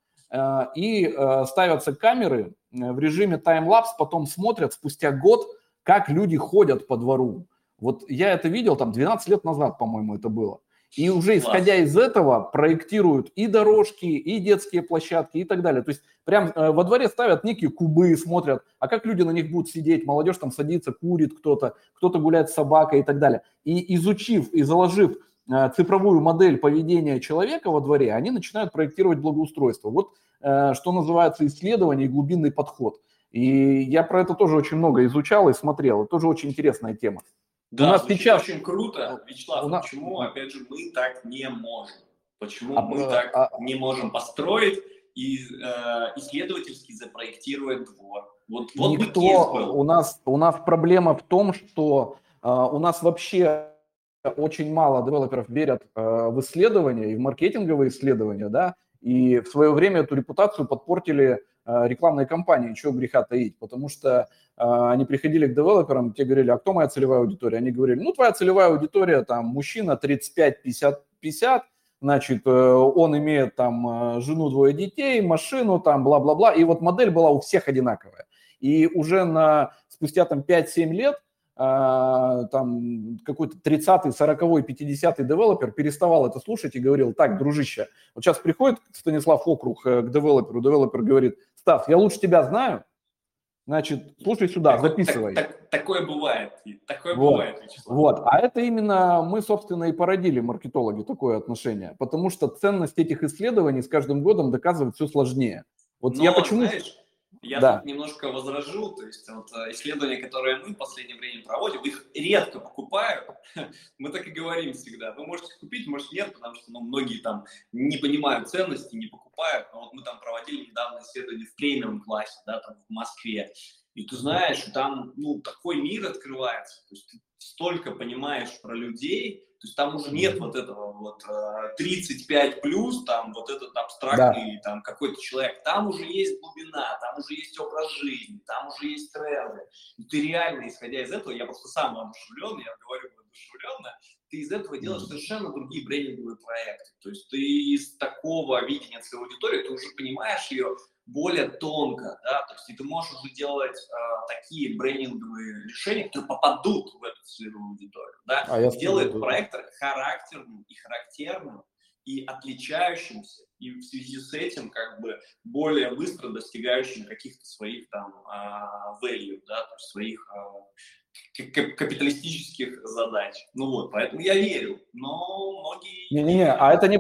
и ставятся камеры в режиме таймлапс, потом смотрят спустя год, как люди ходят по двору. Вот я это видел там 12 лет назад, по-моему, это было. И уже исходя из этого проектируют и дорожки, и детские площадки и так далее. То есть прям э, во дворе ставят некие кубы, смотрят, а как люди на них будут сидеть, молодежь там садится, курит кто-то, кто-то гуляет с собакой и так далее. И изучив и заложив э, цифровую модель поведения человека во дворе, они начинают проектировать благоустройство. Вот э, что называется исследование и глубинный подход. И я про это тоже очень много изучал и смотрел. Это тоже очень интересная тема. Да, у нас сейчас очень круто, Вячеслав. У нас... Почему, опять же, мы так не можем? Почему а, мы а, так а... не можем построить и э, исследовательски запроектировать двор? Вот, вот Никто, у нас у нас проблема в том, что э, у нас вообще очень мало девелоперов верят э, в исследования и в маркетинговые исследования, да, и в свое время эту репутацию подпортили рекламной кампании, чего греха таить, потому что они приходили к девелоперам, те говорили, а кто моя целевая аудитория? Они говорили, ну, твоя целевая аудитория, там, мужчина 35-50-50, значит, он имеет там жену, двое детей, машину, там, бла-бла-бла, и вот модель была у всех одинаковая. И уже на, спустя там 5-7 лет а, там какой-то 30-й, 40-й, 50-й девелопер переставал это слушать и говорил, так, дружище, вот сейчас приходит Станислав Округ э, к девелоперу, девелопер говорит, Стас, я лучше тебя знаю, значит, слушай сюда, так, записывай. Так, так, такое бывает, такое вот, бывает, Вячеслав. Вот, а это именно мы, собственно, и породили, маркетологи, такое отношение, потому что ценность этих исследований с каждым годом доказывать все сложнее. Вот Но, я почему... Знаешь, я да. тут немножко возражу, то есть вот э, исследования, которые мы в последнее время проводим, их редко покупают. Мы так и говорим всегда. Вы можете купить, может нет, потому что ну, многие там не понимают ценности, не покупают. Но вот мы там проводили недавно исследование в премиум классе, да, там в Москве. И ты знаешь, там ну, такой мир открывается. То есть ты столько понимаешь про людей, то есть там уже нет вот этого вот 35 э, плюс, там вот этот абстрактный да. там какой-то человек. Там уже есть глубина, там уже есть образ жизни, там уже есть тренды. И ты реально, исходя из этого, я просто сам воодушевлен, я говорю воодушевленно, ты из этого делаешь совершенно другие брендинговые проекты. То есть ты из такого видения своей аудитории, ты уже понимаешь ее более тонко, да, то есть и ты можешь уже делать э, такие брендинговые решения, которые попадут в эту целевую аудиторию, да, а я делает проект характерным и характерным и отличающимся, и в связи с этим как бы более быстро достигающим каких-то своих там э, value, да, то есть своих э, капиталистических задач. Ну вот, поэтому я верю, но многие... Не-не-не, а это не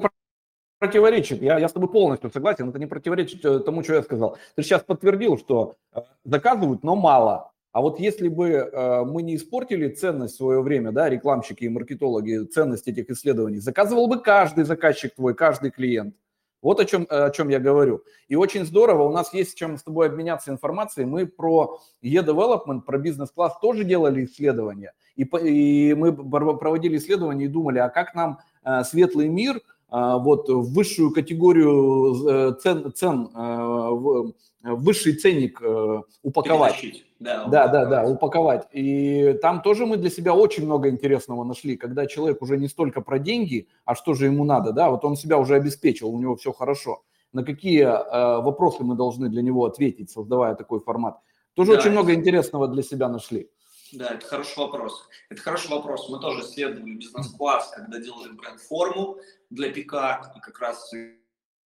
противоречит, я, я с тобой полностью согласен, это не противоречит э, тому, что я сказал. Ты сейчас подтвердил, что э, заказывают, но мало. А вот если бы э, мы не испортили ценность в свое время, да, рекламщики и маркетологи, ценность этих исследований, заказывал бы каждый заказчик твой, каждый клиент. Вот о чем, о чем я говорю. И очень здорово, у нас есть чем с тобой обменяться информацией. Мы про e-development, про бизнес-класс тоже делали исследования. И, и мы проводили исследования и думали, а как нам светлый мир – вот в высшую категорию э, цен, цен э, в высший ценник э, упаковать. Да, да, да, да, упаковать. И там тоже мы для себя очень много интересного нашли, когда человек уже не столько про деньги, а что же ему надо, да, вот он себя уже обеспечил, у него все хорошо. На какие вопросы мы должны для него ответить, создавая такой формат. Тоже да, очень много интересного для себя нашли. Да, это хороший вопрос. Это хороший вопрос. Мы тоже исследовали бизнес-класс, когда делали бренд-форму для пика, и как раз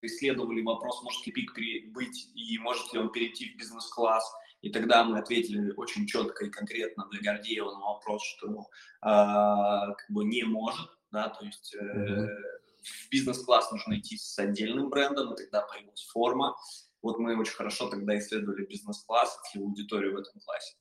исследовали вопрос, может ли пик быть и может ли он перейти в бизнес-класс. И тогда мы ответили очень четко и конкретно для Гордеева на вопрос, что э, как бы не может, да, то есть э, в бизнес-класс нужно идти с отдельным брендом, и тогда появилась форма. Вот мы очень хорошо тогда исследовали бизнес-класс и аудиторию в этом классе.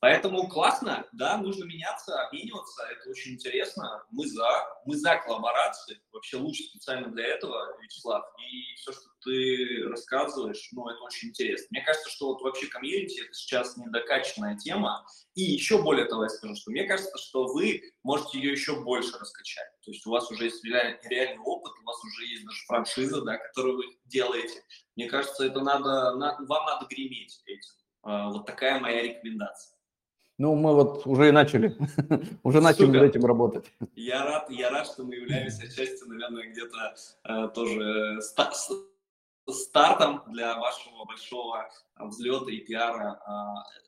Поэтому классно, да, нужно меняться, обмениваться, это очень интересно. Мы за, мы за коллаборации, вообще лучше специально для этого, Вячеслав. И все, что ты рассказываешь, ну, это очень интересно. Мне кажется, что вот вообще комьюнити это сейчас недокачанная тема. И еще более того, я скажу, что мне кажется, что вы можете ее еще больше раскачать. То есть у вас уже есть реальный опыт, у вас уже есть даже франшиза, да, которую вы делаете. Мне кажется, это надо, на, вам надо греметь этим. А, вот такая моя рекомендация. Ну, мы вот уже и начали, уже начали над этим работать. Я рад, я рад, что мы являемся частью, наверное, где-то э, тоже ста- стартом для вашего большого взлета и пиара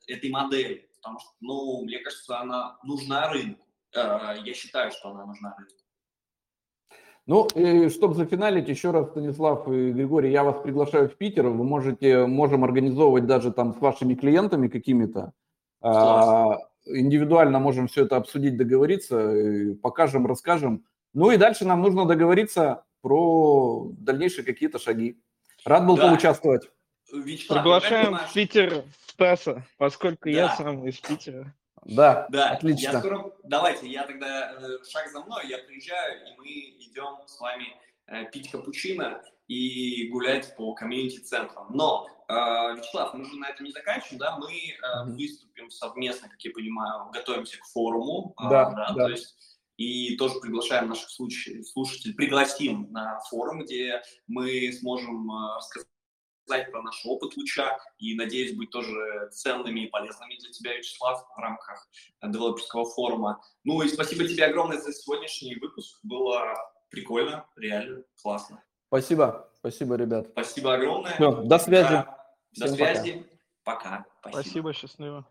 э, этой модели. Потому что, ну, мне кажется, она нужна рынку. Э, я считаю, что она нужна рынку. Ну, и чтобы зафиналить, еще раз, Станислав и Григорий, я вас приглашаю в Питер. Вы можете, можем организовывать даже там с вашими клиентами какими-то а, индивидуально можем все это обсудить, договориться, покажем, расскажем. Ну и дальше нам нужно договориться про дальнейшие какие-то шаги. Рад был да. поучаствовать. Вячеслав, Приглашаем в Питер Стаса, поскольку да. я сам из Питера. Да, да, отлично. Я скоро... Давайте, я тогда э, шаг за мной, я приезжаю, и мы идем с вами э, пить капучино и гулять по комьюнити-центрам. Но, э, Вячеслав, мы же на этом не заканчиваем, да, мы э, выступим совместно, как я понимаю, готовимся к форуму, э, да, да, да. то есть и тоже приглашаем наших слушателей, пригласим на форум, где мы сможем рассказать рассказать про наш опыт луча и, надеюсь, быть тоже ценными и полезными для тебя, Вячеслав, в рамках девелоперского форума. Ну и спасибо тебе огромное за сегодняшний выпуск. Было прикольно, реально классно. Спасибо, спасибо, ребят. Спасибо огромное. Все, до связи. Да, до связи. Пока. Спасибо, счастливо.